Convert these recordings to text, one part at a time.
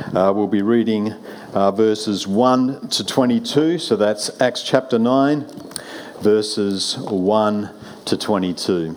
Uh, we'll be reading uh, verses 1 to 22, so that's Acts chapter 9, verses 1 to 22.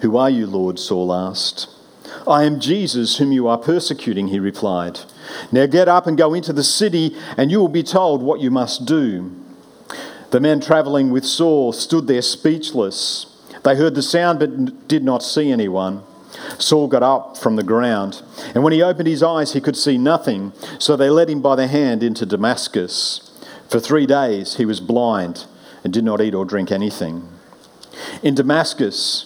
Who are you, Lord? Saul asked. I am Jesus, whom you are persecuting, he replied. Now get up and go into the city, and you will be told what you must do. The men travelling with Saul stood there speechless. They heard the sound but did not see anyone. Saul got up from the ground, and when he opened his eyes, he could see nothing. So they led him by the hand into Damascus. For three days he was blind and did not eat or drink anything. In Damascus,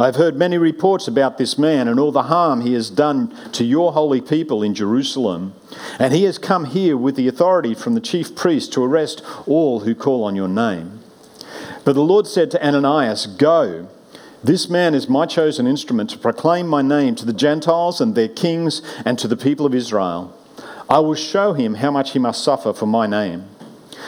I've heard many reports about this man and all the harm he has done to your holy people in Jerusalem. And he has come here with the authority from the chief priest to arrest all who call on your name. But the Lord said to Ananias, Go. This man is my chosen instrument to proclaim my name to the Gentiles and their kings and to the people of Israel. I will show him how much he must suffer for my name.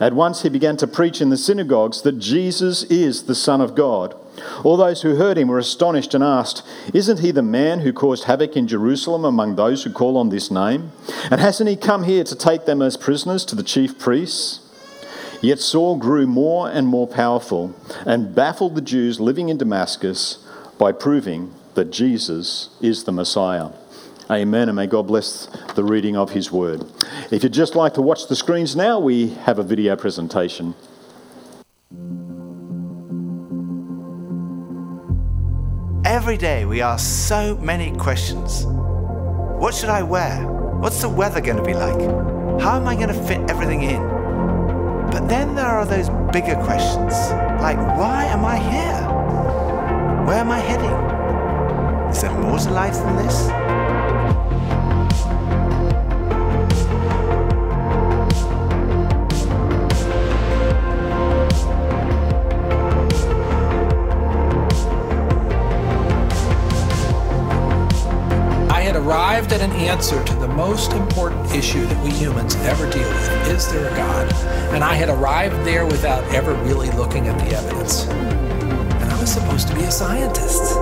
At once he began to preach in the synagogues that Jesus is the Son of God. All those who heard him were astonished and asked, Isn't he the man who caused havoc in Jerusalem among those who call on this name? And hasn't he come here to take them as prisoners to the chief priests? Yet Saul grew more and more powerful and baffled the Jews living in Damascus by proving that Jesus is the Messiah. Amen. And may God bless the reading of His Word. If you'd just like to watch the screens now, we have a video presentation. Every day we ask so many questions. What should I wear? What's the weather going to be like? How am I going to fit everything in? But then there are those bigger questions, like why am I here? Where am I heading? Is there more to life than this? An answer to the most important issue that we humans ever deal with is there a God? And I had arrived there without ever really looking at the evidence. And I was supposed to be a scientist.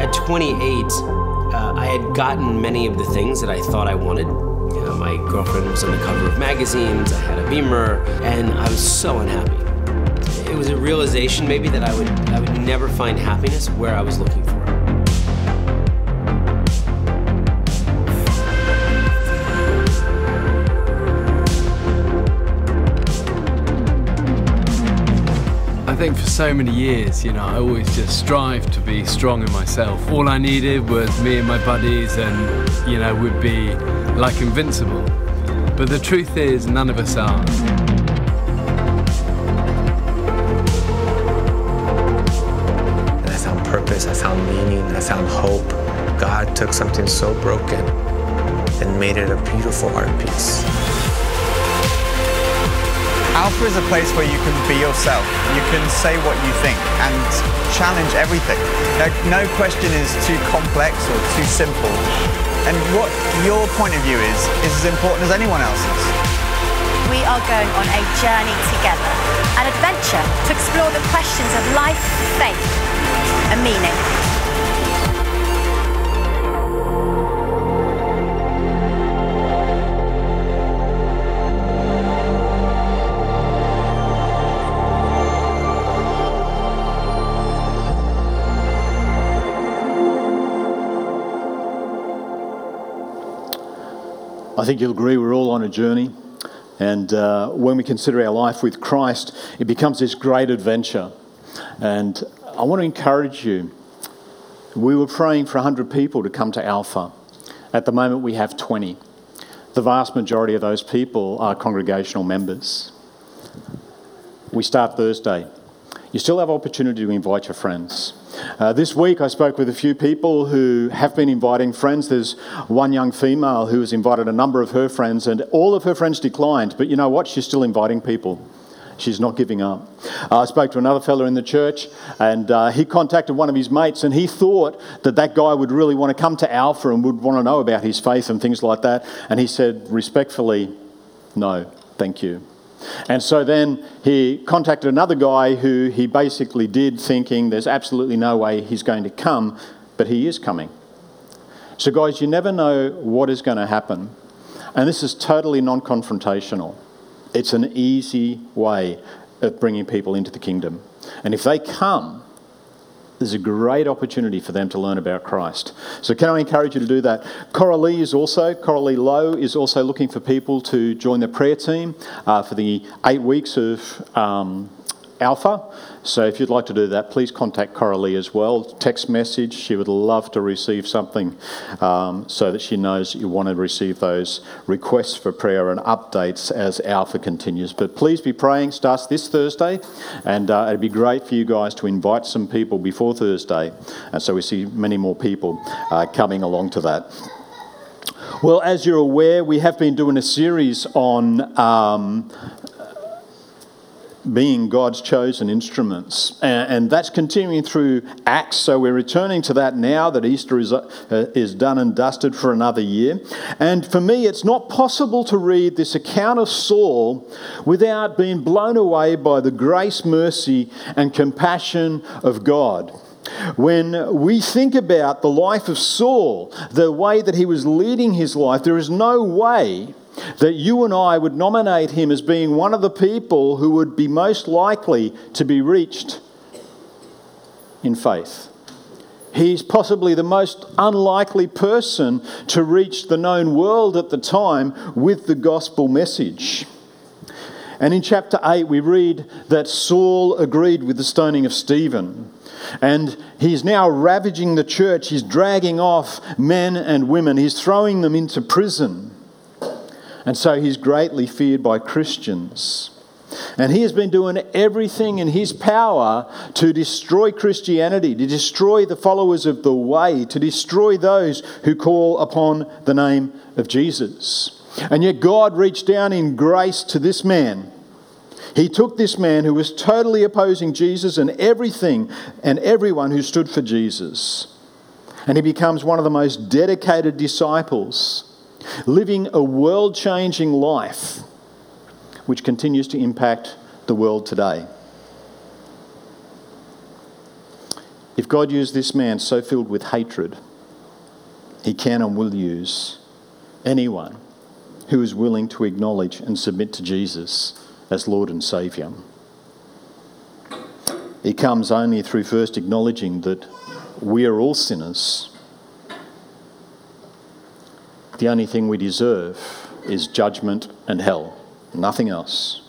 At 28, had gotten many of the things that I thought I wanted. You know, my girlfriend was on the cover of magazines, I had a Beamer, and I was so unhappy. It was a realization maybe that I would I would never find happiness where I was looking for it. think for so many years, you know, I always just strive to be strong in myself. All I needed was me and my buddies, and, you know, we'd be like invincible. But the truth is, none of us are. I found purpose, I found meaning, I found hope. God took something so broken and made it a beautiful art piece. Alpha is a place where you can be yourself. You can say what you think and challenge everything. No, no question is too complex or too simple. And what your point of view is, is as important as anyone else's. We are going on a journey together, an adventure to explore the questions of life, faith, and meaning. I think you'll agree we're all on a journey. And uh, when we consider our life with Christ, it becomes this great adventure. And I want to encourage you. We were praying for 100 people to come to Alpha. At the moment, we have 20. The vast majority of those people are congregational members. We start Thursday. You still have opportunity to invite your friends. Uh, this week, I spoke with a few people who have been inviting friends. There's one young female who has invited a number of her friends, and all of her friends declined. But you know what? She's still inviting people. She's not giving up. I spoke to another fellow in the church, and uh, he contacted one of his mates, and he thought that that guy would really want to come to Alpha and would want to know about his faith and things like that. And he said, respectfully, no, thank you. And so then he contacted another guy who he basically did thinking there's absolutely no way he's going to come, but he is coming. So, guys, you never know what is going to happen. And this is totally non confrontational. It's an easy way of bringing people into the kingdom. And if they come, there's a great opportunity for them to learn about Christ. So, can I encourage you to do that? Coralie is also, Coralie Lowe is also looking for people to join the prayer team uh, for the eight weeks of um, Alpha. So if you'd like to do that, please contact Coralie as well. Text message. She would love to receive something um, so that she knows you want to receive those requests for prayer and updates as Alpha continues. But please be praying. Starts this Thursday, and uh, it'd be great for you guys to invite some people before Thursday, and so we see many more people uh, coming along to that. Well, as you're aware, we have been doing a series on um, being God's chosen instruments. And, and, that's continuing through Acts. So we're returning to that now that Easter is, uh, is done and dusted for another year. And for me, it's not possible to read this account of Saul without being blown away by the grace, mercy, and compassion of God. When we think about the life of Saul, the way that he was leading his life, there is no way that you and I would nominate him as being one of the people who would be most likely to be reached in faith. He's possibly the most unlikely person to reach the known world at the time with the gospel message. And in chapter 8, we read that Saul agreed with the stoning of Stephen. And he's now ravaging the church. He's dragging off men and women. He's throwing them into prison. And so he's greatly feared by Christians. And he has been doing everything in his power to destroy Christianity, to destroy the followers of the way, to destroy those who call upon the name of Jesus. And yet God reached down in grace to this man. He took this man who was totally opposing Jesus and everything and everyone who stood for Jesus. And he becomes one of the most dedicated disciples living a world changing life which continues to impact the world today. If God used this man so filled with hatred, he can and will use anyone who is willing to acknowledge and submit to Jesus as Lord and Saviour. It comes only through first acknowledging that we are all sinners the only thing we deserve is judgment and hell, nothing else.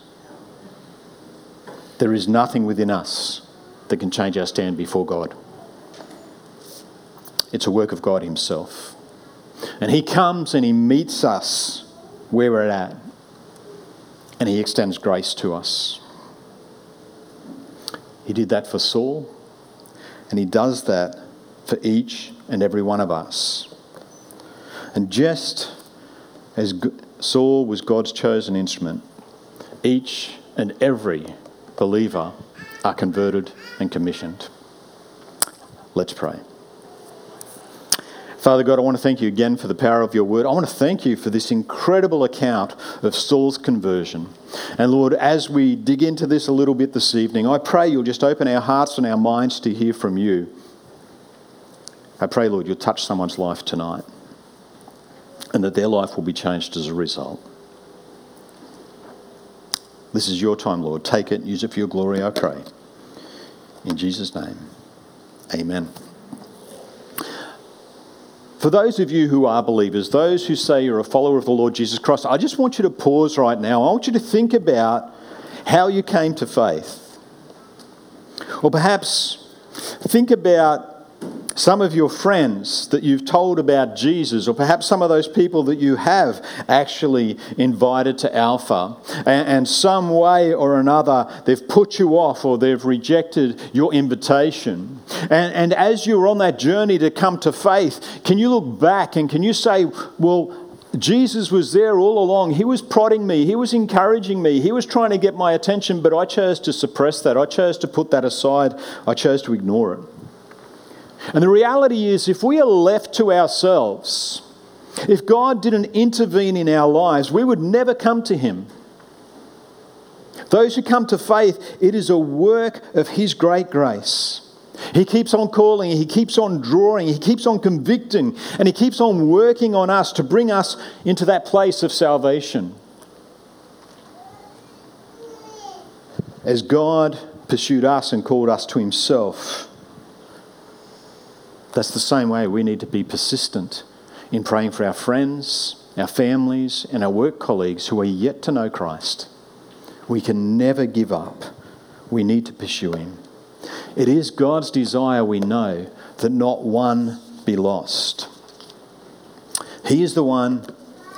There is nothing within us that can change our stand before God. It's a work of God Himself. And He comes and He meets us where we're at, and He extends grace to us. He did that for Saul, and He does that for each and every one of us. And just as Saul was God's chosen instrument, each and every believer are converted and commissioned. Let's pray. Father God, I want to thank you again for the power of your word. I want to thank you for this incredible account of Saul's conversion. And Lord, as we dig into this a little bit this evening, I pray you'll just open our hearts and our minds to hear from you. I pray, Lord, you'll touch someone's life tonight and that their life will be changed as a result. This is your time, Lord. Take it, use it for your glory, I pray. In Jesus' name, amen. For those of you who are believers, those who say you're a follower of the Lord Jesus Christ, I just want you to pause right now. I want you to think about how you came to faith. Or perhaps think about some of your friends that you've told about Jesus, or perhaps some of those people that you have actually invited to Alpha, and, and, some way or another they've put you off or they've rejected your invitation. And, and as you're on that journey to come to faith, can you look back and can you say, well, Jesus was there all along. He was prodding me. He was encouraging me. He was trying to get my attention, but I chose to suppress that. I chose to put that aside. I chose to ignore it. And the reality is, if we are left to ourselves, if God didn't intervene in our lives, we would never come to Him. Those who come to faith, it is a work of His great grace. He keeps on calling, He keeps on drawing, He keeps on convicting, and He keeps on working on us to bring us into that place of salvation. As God pursued us and called us to Himself, that's the same way we need to be persistent in praying for our friends, our families, and our work colleagues who are yet to know Christ. We can never give up. We need to pursue Him. It is God's desire, we know, that not one be lost. He is the one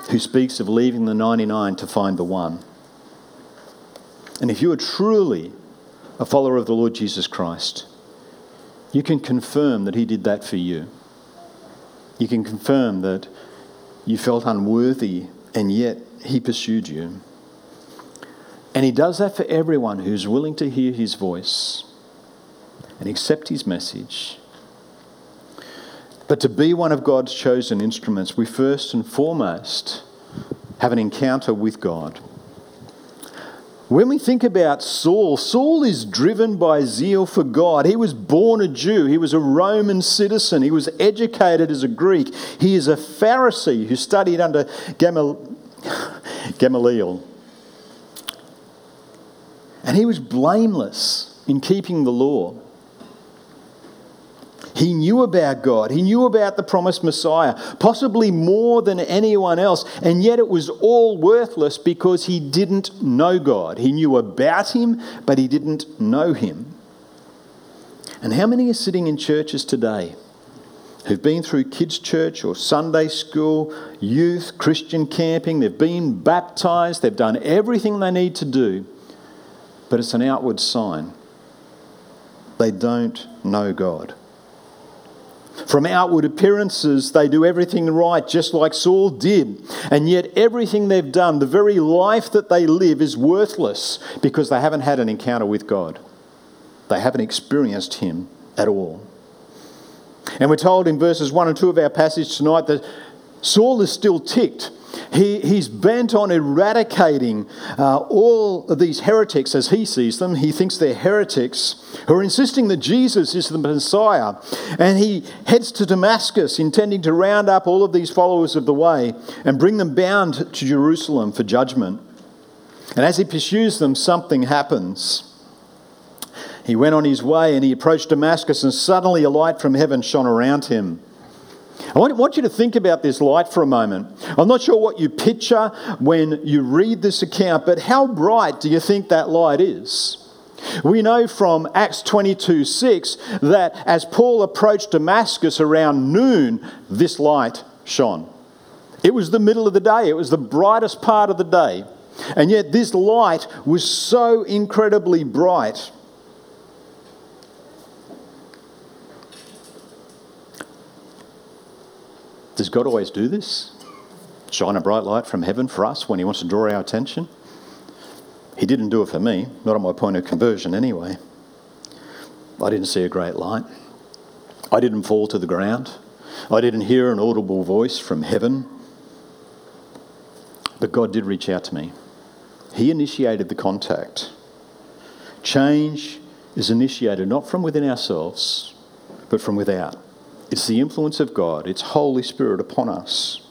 who speaks of leaving the 99 to find the one. And if you are truly a follower of the Lord Jesus Christ, you can confirm that He did that for you. You can confirm that you felt unworthy and yet He pursued you. And He does that for everyone who's willing to hear His voice and accept His message. But to be one of God's chosen instruments, we first and foremost have an encounter with God. When we think about Saul, Saul is driven by zeal for God. He was born a Jew, he was a Roman citizen, he was educated as a Greek. He is a Pharisee who studied under Gamaliel. And he was blameless in keeping the law. He knew about God. He knew about the promised Messiah, possibly more than anyone else. And yet it was all worthless because he didn't know God. He knew about him, but he didn't know him. And how many are sitting in churches today who've been through kids' church or Sunday school, youth, Christian camping? They've been baptized, they've done everything they need to do, but it's an outward sign. They don't know God. From outward appearances, they do everything right, just like Saul did. And yet, everything they've done, the very life that they live, is worthless because they haven't had an encounter with God. They haven't experienced Him at all. And we're told in verses 1 and 2 of our passage tonight that Saul is still ticked he, he's bent on eradicating uh, all of these heretics as he sees them. He thinks they're heretics who are insisting that Jesus is the Messiah. And he heads to Damascus, intending to round up all of these followers of the way and bring them bound to Jerusalem for judgment. And as he pursues them, something happens. He went on his way and he approached Damascus, and suddenly a light from heaven shone around him. I want you to think about this light for a moment. I'm not sure what you picture when you read this account, but how bright do you think that light is? We know from Acts 22 6 that as Paul approached Damascus around noon, this light shone. It was the middle of the day, it was the brightest part of the day. And yet, this light was so incredibly bright Does God always do this? Shine a bright light from heaven for us when He wants to draw our attention? He didn't do it for me, not at my point of conversion anyway. I didn't see a great light. I didn't fall to the ground. I didn't hear an audible voice from heaven. But God did reach out to me. He initiated the contact. Change is initiated not from within ourselves, but from without. It's the influence of God, it's Holy Spirit upon us.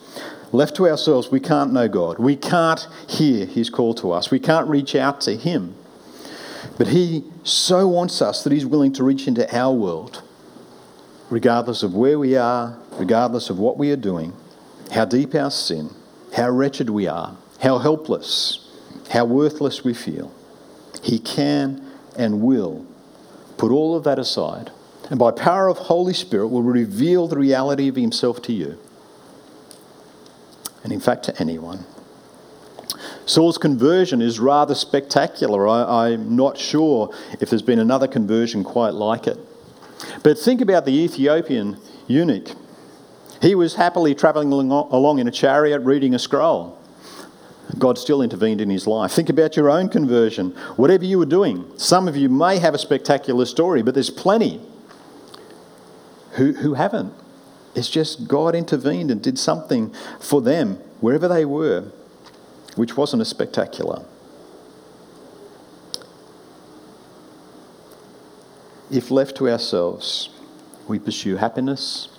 Left to ourselves, we can't know God. We can't hear His call to us. We can't reach out to Him. But He so wants us that He's willing to reach into our world, regardless of where we are, regardless of what we are doing, how deep our sin, how wretched we are, how helpless, how worthless we feel. He can and will put all of that aside, and by power of Holy Spirit will reveal the reality of Himself to you and in fact to anyone. Saul's conversion is rather spectacular. I, am not sure if there's been another conversion quite like it. But think about the Ethiopian eunuch. He was happily travelling along in a chariot reading a scroll. God still intervened in his life. Think about your own conversion. Whatever you were doing, some of you may have a spectacular story, but there's plenty who, who haven't. It's just God intervened and did something for them wherever they were, which wasn't as spectacular. If left to ourselves, we pursue happiness,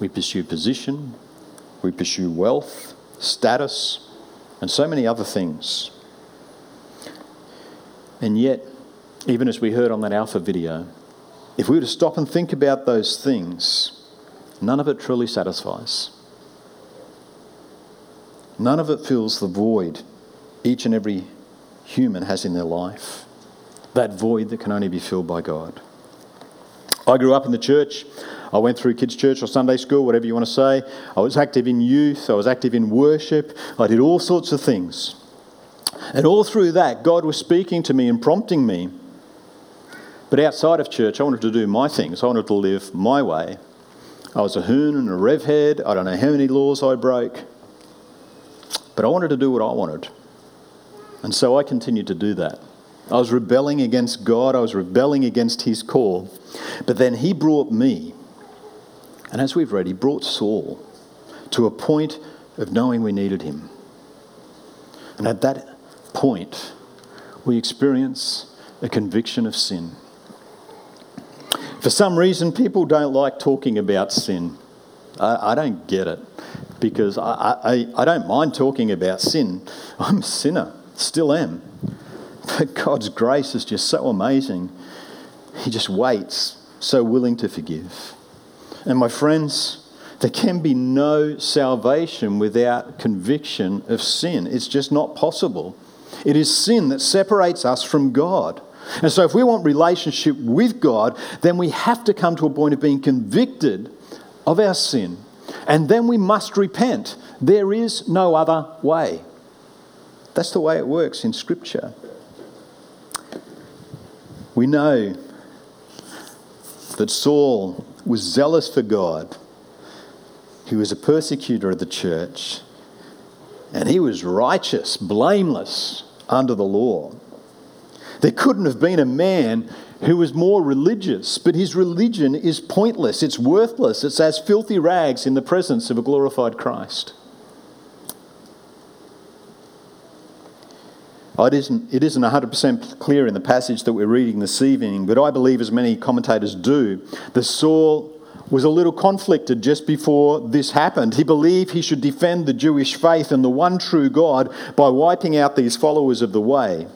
we pursue position, we pursue wealth, status, and so many other things. And yet, even as we heard on that Alpha video, if we were to stop and think about those things, none of it truly satisfies. None of it fills the void each and every human has in their life. That void that can only be filled by God. I grew up in the church. I went through kids' church or Sunday school, whatever you want to say. I was active in youth. I was active in worship. I did all sorts of things. And all through that, God was speaking to me and prompting me. But outside of church, I wanted to do my things. I wanted to live my way. I was a hoon and a rev head. I don't know how many laws I broke. But I wanted to do what I wanted. And so I continued to do that. I was rebelling against God, I was rebelling against His call. But then He brought me, and as we've read, He brought Saul to a point of knowing we needed Him. And at that point, we experience a conviction of sin. For some reason, people don't like talking about sin. I, I don't get it because I, I, I don't mind talking about sin. I'm a sinner, still am. But God's grace is just so amazing. He just waits, so willing to forgive. And my friends, there can be no salvation without conviction of sin. It's just not possible. It is sin that separates us from God. And so, if we want relationship with God, then we have to come to a point of being convicted of our sin. And then we must repent. There is no other way. That's the way it works in Scripture. We know that Saul was zealous for God, he was a persecutor of the church, and he was righteous, blameless under the law. There couldn't have been a man who was more religious, but his religion is pointless, it's worthless, it's as filthy rags in the presence of a glorified Christ. Oh, it isn't, it isn't 100% clear in the passage that we're reading this evening, but I believe, as many commentators do, that Saul was a little conflicted just before this happened. He believed he should defend the Jewish faith and the one true God by wiping out these followers of the way.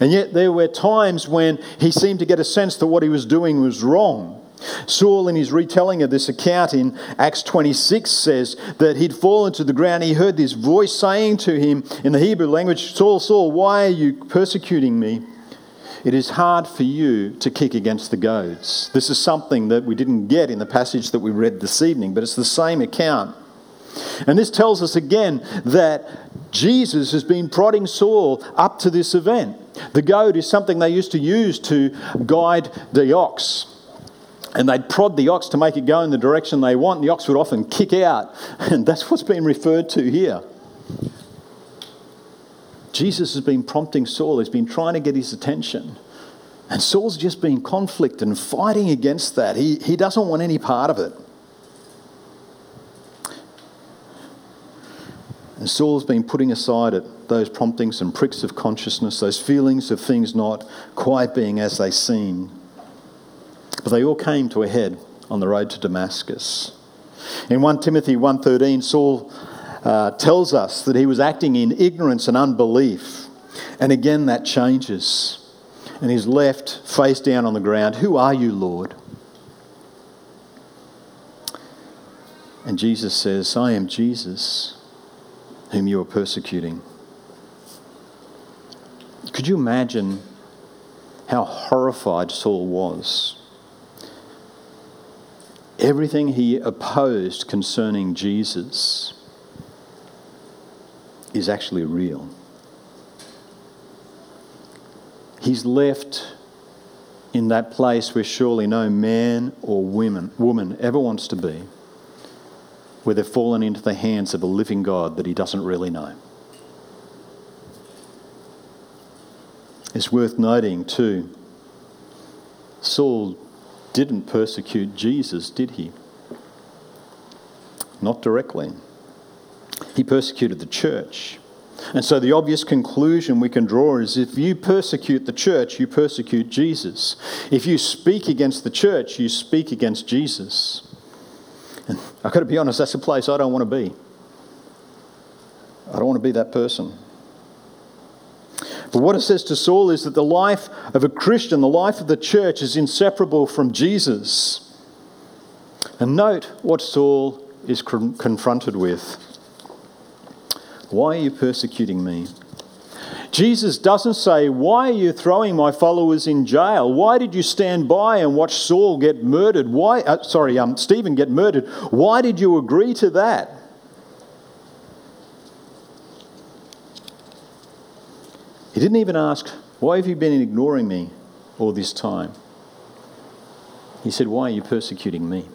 And yet there were times when he seemed to get a sense that what he was doing was wrong. Saul, in his retelling of this account in Acts 26, says that he'd fallen to the ground. He heard this voice saying to him in the Hebrew language, Saul, Saul, why are you persecuting me? It is hard for you to kick against the goads. This is something that we didn't get in the passage that we read this evening, but it's the same account. And this tells us again that Jesus has been prodding Saul up to this event. The goad is something they used to use to guide the ox. And they'd prod the ox to make it go in the direction they want. The ox would often kick out. And that's what's been referred to here. Jesus has been prompting Saul, he's been trying to get his attention. And Saul's just been conflict and fighting against that. He, he doesn't want any part of it. And Saul's been putting aside those promptings and pricks of consciousness, those feelings of things not quite being as they seem. But they all came to a head on the road to Damascus. In 1 Timothy 1.13, Saul uh, tells us that he was acting in ignorance and unbelief. And again, that changes and he's left face down on the ground. Who are you, Lord? And Jesus says, I am Jesus, whom you are persecuting. Could you imagine how horrified Saul was? Everything he opposed concerning Jesus is actually real. He's left in that place where surely no man or woman, woman ever wants to be, where they've fallen into the hands of a living God that he doesn't really know. It's worth noting, too, Saul didn't persecute Jesus, did he? Not directly. He persecuted the church. And so the obvious conclusion we can draw is if you persecute the church, you persecute Jesus. If you speak against the church, you speak against Jesus. I've got to be honest, that's a place I don't want to be. I don't want to be that person. But what it says to Saul is that the life of a Christian, the life of the church, is inseparable from Jesus. And note what Saul is confronted with. Why are you persecuting me? Jesus doesn't say, Why are you throwing my followers in jail? Why did you stand by and watch Saul get murdered? Why, uh, sorry, um, Stephen get murdered? Why did you agree to that? He didn't even ask, Why have you been ignoring me all this time? He said, Why are you persecuting me?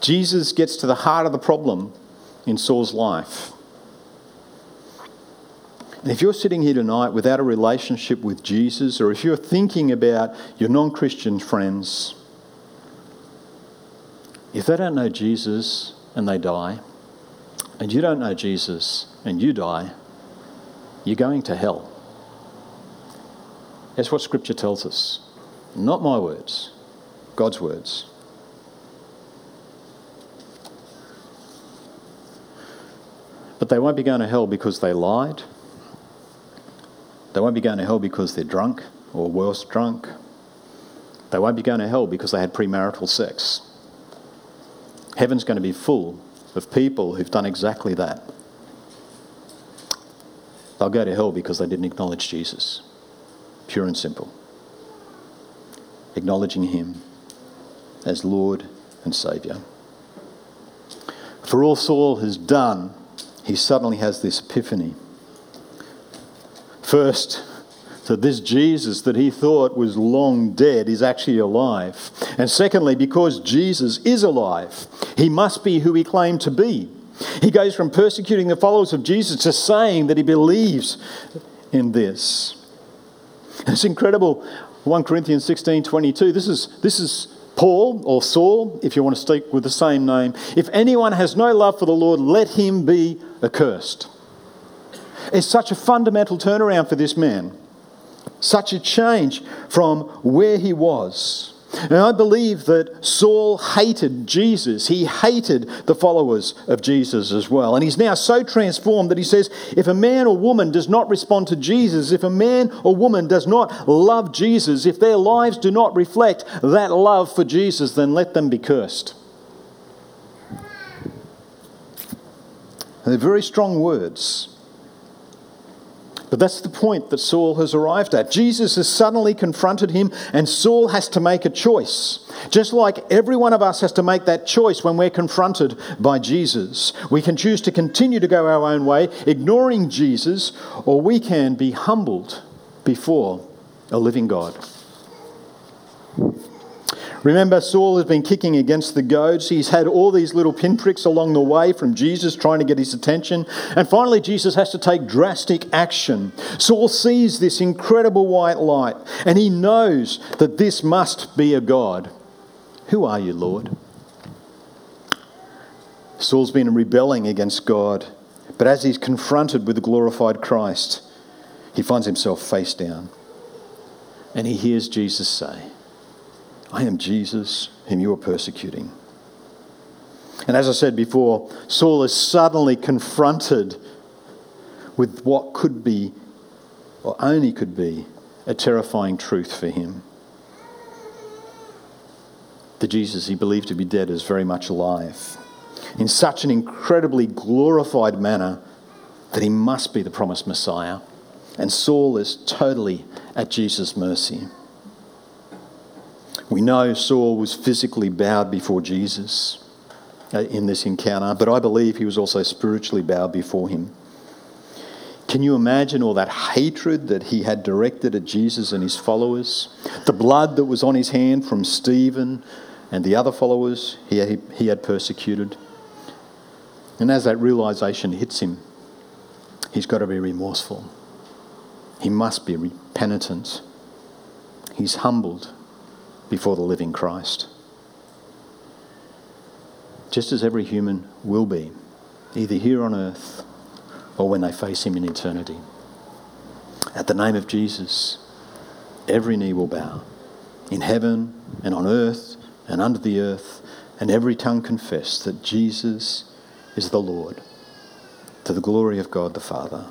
Jesus gets to the heart of the problem in Saul's life. And if you're sitting here tonight without a relationship with Jesus, or if you're thinking about your non Christian friends, if they don't know Jesus and they die, and you don't know Jesus and you die, you're going to hell. That's what Scripture tells us. Not my words, God's words. But they won't be going to hell because they lied they won't be going to hell because they're drunk or worse, drunk. They won't be going to hell because they had premarital sex. Heaven's going to be full of people who've done exactly that. They'll go to hell because they didn't acknowledge Jesus. Pure and simple. Acknowledging Him as Lord and Saviour. For all Saul has done, he suddenly has this epiphany. First, that this Jesus that he thought was long dead is actually alive. And secondly, because Jesus is alive, he must be who he claimed to be. He goes from persecuting the followers of Jesus to saying that he believes in this. It's incredible. 1 Corinthians 16 22. This is, this is Paul or Saul, if you want to stick with the same name. If anyone has no love for the Lord, let him be accursed. It's such a fundamental turnaround for this man, such a change from where he was. And I believe that Saul hated Jesus. He hated the followers of Jesus as well. And he's now so transformed that he says if a man or woman does not respond to Jesus, if a man or woman does not love Jesus, if their lives do not reflect that love for Jesus, then let them be cursed. And they're very strong words. But that's the point that Saul has arrived at. Jesus has suddenly confronted him, and Saul has to make a choice. Just like every one of us has to make that choice when we're confronted by Jesus. We can choose to continue to go our own way, ignoring Jesus, or we can be humbled before a living God. Remember, Saul has been kicking against the goads. He's had all these little pinpricks along the way from Jesus trying to get his attention. And finally, Jesus has to take drastic action. Saul sees this incredible white light and he knows that this must be a God. Who are you, Lord? Saul's been rebelling against God, but as he's confronted with the glorified Christ, he finds himself face down. And he hears Jesus say, I am Jesus whom you are persecuting. And as I said before, Saul is suddenly confronted with what could be, or only could be, a terrifying truth for him. The Jesus he believed to be dead is very much alive in such an incredibly glorified manner that he must be the promised Messiah. And Saul is totally at Jesus' mercy. We know Saul was physically bowed before Jesus uh, in this encounter, but I believe he was also spiritually bowed before him. Can you imagine all that hatred that he had directed at Jesus and his followers? The blood that was on his hand from Stephen and the other followers he had, persecuted. And as that realization hits him, he's got to be remorseful. He must be penitent. He's humbled before the living Christ. Just as every human will be, either here on earth or when they face Him in eternity. At the name of Jesus, every knee will bow in heaven and on earth and under the earth, and every tongue confess that Jesus is the Lord, to the glory of God the Father.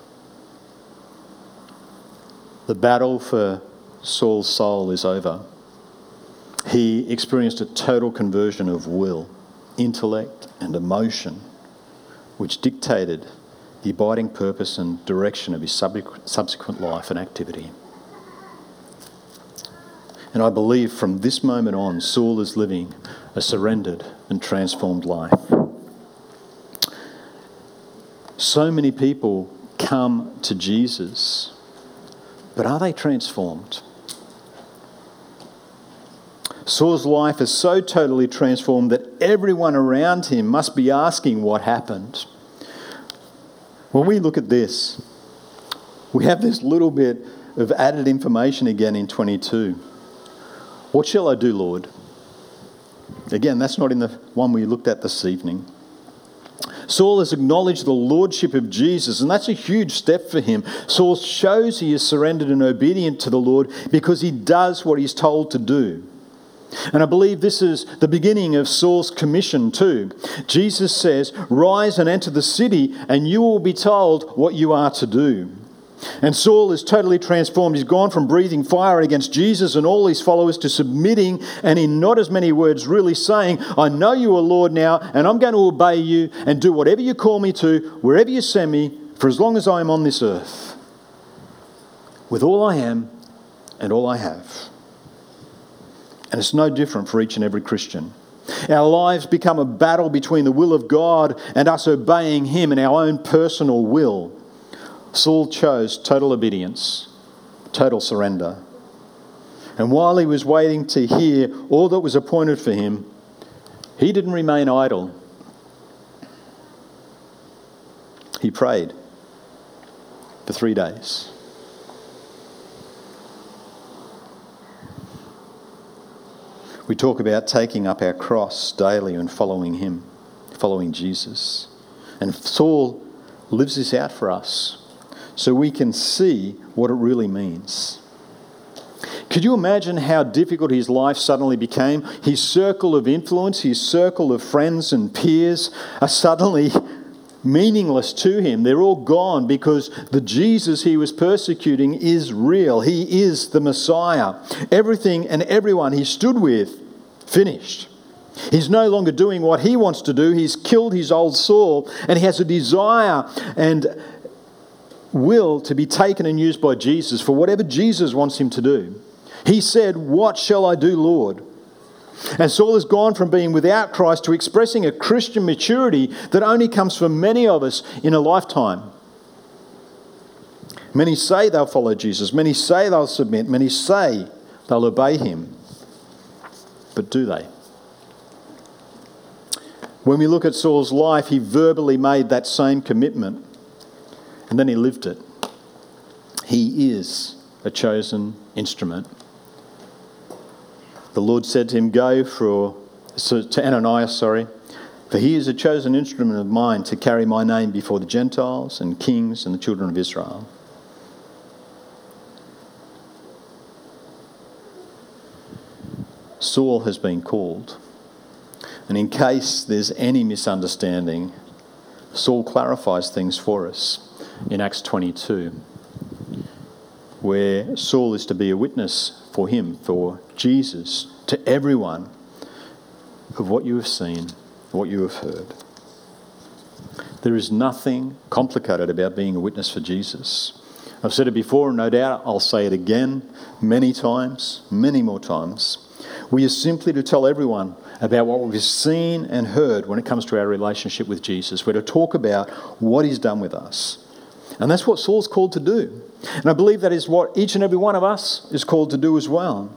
The battle for Saul's soul is over. He experienced a total conversion of will, intellect, and emotion, which dictated the abiding purpose and direction of his subsequent life and activity. And I believe from this moment on, Saul is living a surrendered and transformed life. So many people come to Jesus, but are they transformed? Saul's life is so totally transformed that everyone around him must be asking what happened. When we look at this, we have this little bit of added information again in 22. What shall I do, Lord? Again, that's not in the one we looked at this evening. Saul has acknowledged the lordship of Jesus, and that's a huge step for him. Saul shows he is surrendered and obedient to the Lord because he does what he's told to do. And I believe this is the beginning of Saul's commission too. Jesus says, Rise and enter the city, and you will be told what you are to do. And Saul is totally transformed. He's gone from breathing fire against Jesus and all his followers to submitting, and in not as many words, really saying, I know you are Lord now, and I'm going to obey you and do whatever you call me to, wherever you send me, for as long as I am on this earth, with all I am and all I have. And it's no different for each and every Christian. Our lives become a battle between the will of God and us obeying Him and our own personal will. Saul chose total obedience, total surrender. And while he was waiting to hear all that was appointed for him, he didn't remain idle. He prayed for three days. We talk about taking up our cross daily and following Him, following Jesus. And Saul lives this out for us so we can see what it really means. Could you imagine how difficult his life suddenly became? His circle of influence, his circle of friends and peers are suddenly meaningless to him. They're all gone because the Jesus he was persecuting is real. He is the Messiah. Everything and everyone he stood with, finished. He's no longer doing what he wants to do. He's killed his old Saul and he has a desire and will to be taken and used by Jesus for whatever Jesus wants him to do. He said, What shall I do, Lord? And Saul has gone from being without Christ to expressing a Christian maturity that only comes from many of us in a lifetime. Many say they'll follow Jesus, many say they'll submit, many say they'll obey him. but do they? When we look at Saul's life, he verbally made that same commitment and then he lived it. He is a chosen instrument. The Lord said to him, Go for, so to Ananias, sorry, for he is a chosen instrument of mine to carry my name before the Gentiles and kings and the children of Israel. Saul has been called. And in case there's any misunderstanding, Saul clarifies things for us in Acts 22, where Saul is to be a witness for him, for Jesus, to everyone of what you have seen, what you have heard. There is nothing complicated about being a witness for Jesus. I've said it before, and no doubt I'll say it again many times, many more times. We are simply to tell everyone about what we've seen and heard when it comes to our relationship with Jesus. We're to talk about what He's done with us. And that's what Saul's called to do. And I believe that is what each and every one of us is called to do as well.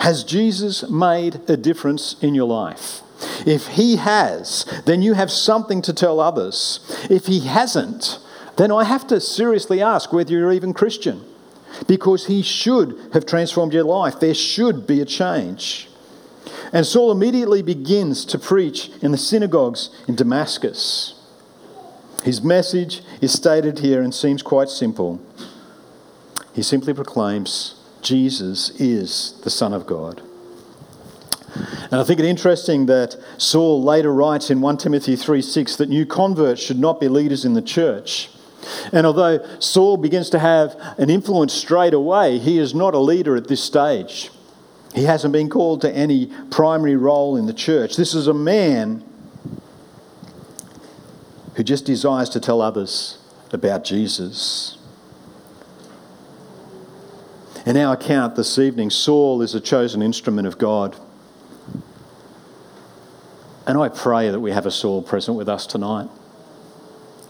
Has Jesus made a difference in your life? If he has, then you have something to tell others. If he hasn't, then I have to seriously ask whether you're even Christian. Because he should have transformed your life. There should be a change. And Saul immediately begins to preach in the synagogues in Damascus. His message is stated here and seems quite simple. He simply proclaims Jesus is the Son of God. And I think it interesting that Saul later writes in 1 Timothy 3 6 that new converts should not be leaders in the church. And although Saul begins to have an influence straight away, he is not a leader at this stage. He hasn't been called to any primary role in the church. This is a man who just desires to tell others about Jesus. In our account this evening, Saul is a chosen instrument of God. And I pray that we have a Saul present with us tonight.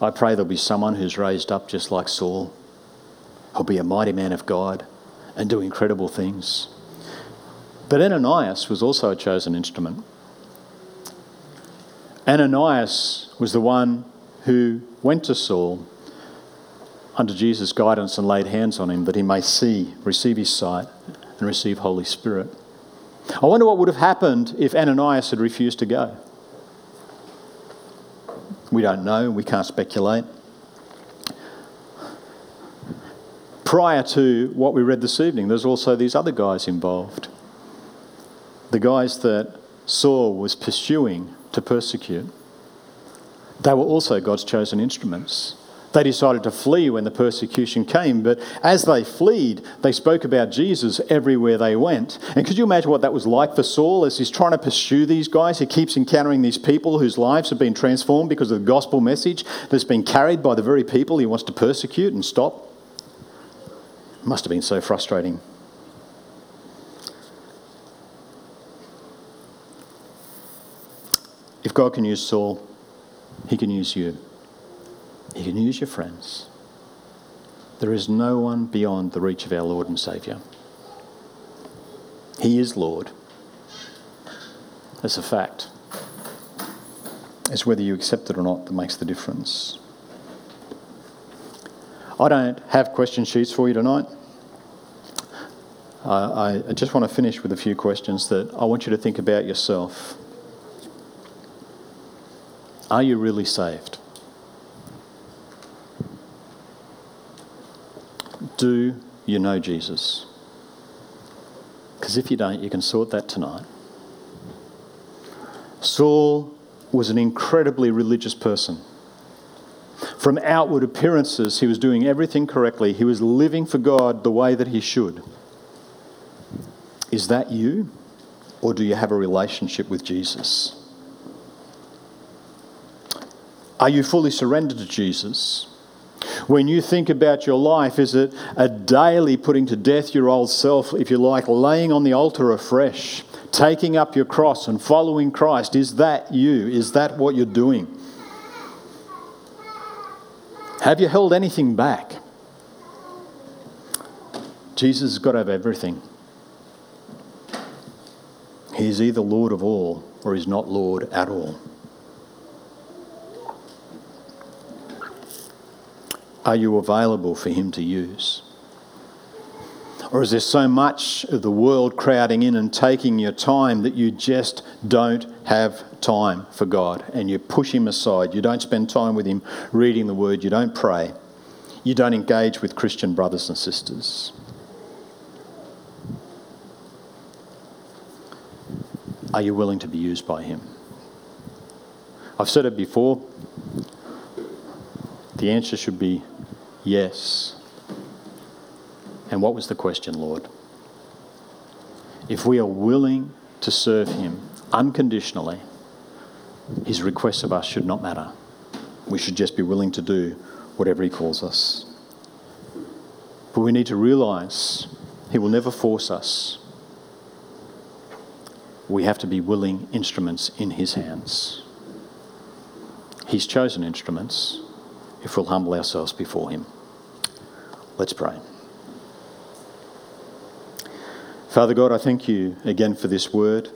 I pray there'll be someone who's raised up just like Saul, who'll be a mighty man of God and do incredible things. But Ananias was also a chosen instrument. Ananias was the one who went to Saul under Jesus' guidance and laid hands on him that he may see, receive his sight, and receive Holy Spirit. I wonder what would have happened if Ananias had refused to go. We don't know, we can't speculate. Prior to what we read this evening, there's also these other guys involved. The guys that Saul was pursuing to persecute. They were also God's chosen instruments. They decided to flee when the persecution came, but as they fled, they spoke about Jesus everywhere they went. And could you imagine what that was like for Saul as he's trying to pursue these guys? He keeps encountering these people whose lives have been transformed because of the gospel message that's been carried by the very people he wants to persecute and stop. It must have been so frustrating. If God can use Saul, he can use you. He can use your friends. There is no one beyond the reach of our Lord and Saviour. He is Lord. That's a fact. It's whether you accept it or not that makes the difference. I don't have question sheets for you tonight. Uh, I just want to finish with a few questions that I want you to think about yourself. Are you really saved? Do you know Jesus? Because if you don't, you can sort that tonight. Saul was an incredibly religious person. From outward appearances, he was doing everything correctly. He was living for God the way that he should. Is that you? Or do you have a relationship with Jesus? Are you fully surrendered to Jesus? When you think about your life, is it a daily putting to death your old self, if you like, laying on the altar afresh, taking up your cross and following Christ? Is that you? Is that what you're doing? Have you held anything back? Jesus has got to have everything. He is either Lord of all or he's not Lord at all. Are you available for him to use? Or is there so much of the world crowding in and taking your time that you just don't have time for God and you push him aside? You don't spend time with him reading the word, you don't pray, you don't engage with Christian brothers and sisters. Are you willing to be used by him? I've said it before. The answer should be yes. And what was the question, Lord? If we are willing to serve Him unconditionally, His requests of us should not matter. We should just be willing to do whatever He calls us. But we need to realise He will never force us. We have to be willing instruments in His hands. He's chosen instruments if we'll humble ourselves before Him. Let's pray. Father God, I thank you again for this word.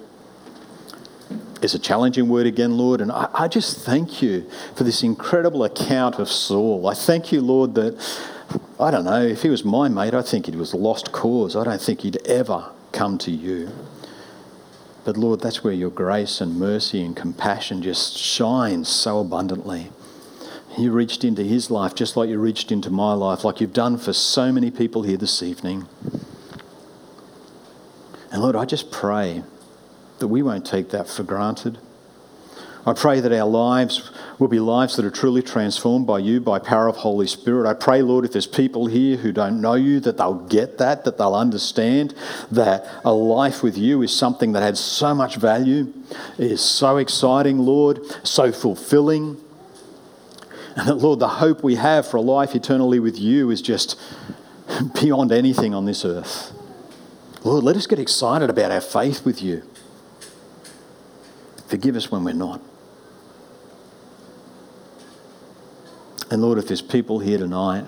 It's a challenging word again, Lord, and I, I, just thank you for this incredible account of Saul. I thank you, Lord, that I don't know, if he was my mate, I think he was a lost cause. I don't think he'd ever come to you. But Lord, that's where your grace and mercy and compassion just shines so abundantly. You reached into his life just like you reached into my life, like you've done for so many people here this evening. And Lord, I just pray that we won't take that for granted. I pray that our lives will be lives that are truly transformed by you, by power of Holy Spirit. I pray, Lord, if there's people here who don't know you, that they'll get that, that they'll understand that a life with you is something that has so much value, is so exciting, Lord, so fulfilling. And that, Lord, the hope we have for a life eternally with you is just beyond anything on this earth. Lord, let us get excited about our faith with you. Forgive us when we're not. And Lord, if there's people here tonight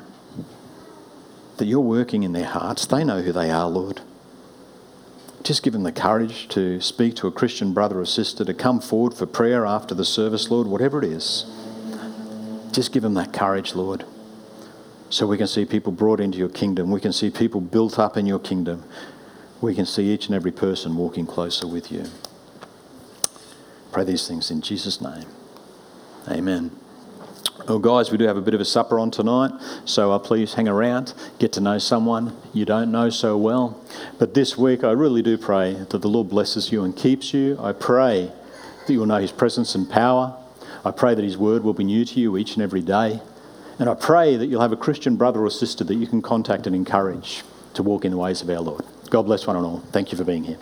that you're working in their hearts, they know who they are, Lord. Just give them the courage to speak to a Christian brother or sister, to come forward for prayer after the service, Lord, whatever it is. Just give them that courage, Lord, so we can see people brought into your kingdom. We can see people built up in your kingdom. We can see each and every person walking closer with you. Pray these things in Jesus' name. Amen. Well, guys, we do have a bit of a supper on tonight, so uh, please hang around, get to know someone you don't know so well. But this week, I really do pray that the Lord blesses you and keeps you. I pray that you will know His presence and power. I pray that His word will be new to you each and every day. And I pray that you'll have a Christian brother or sister that you can contact and encourage to walk in the ways of our Lord. God bless one and all. Thank you for being here.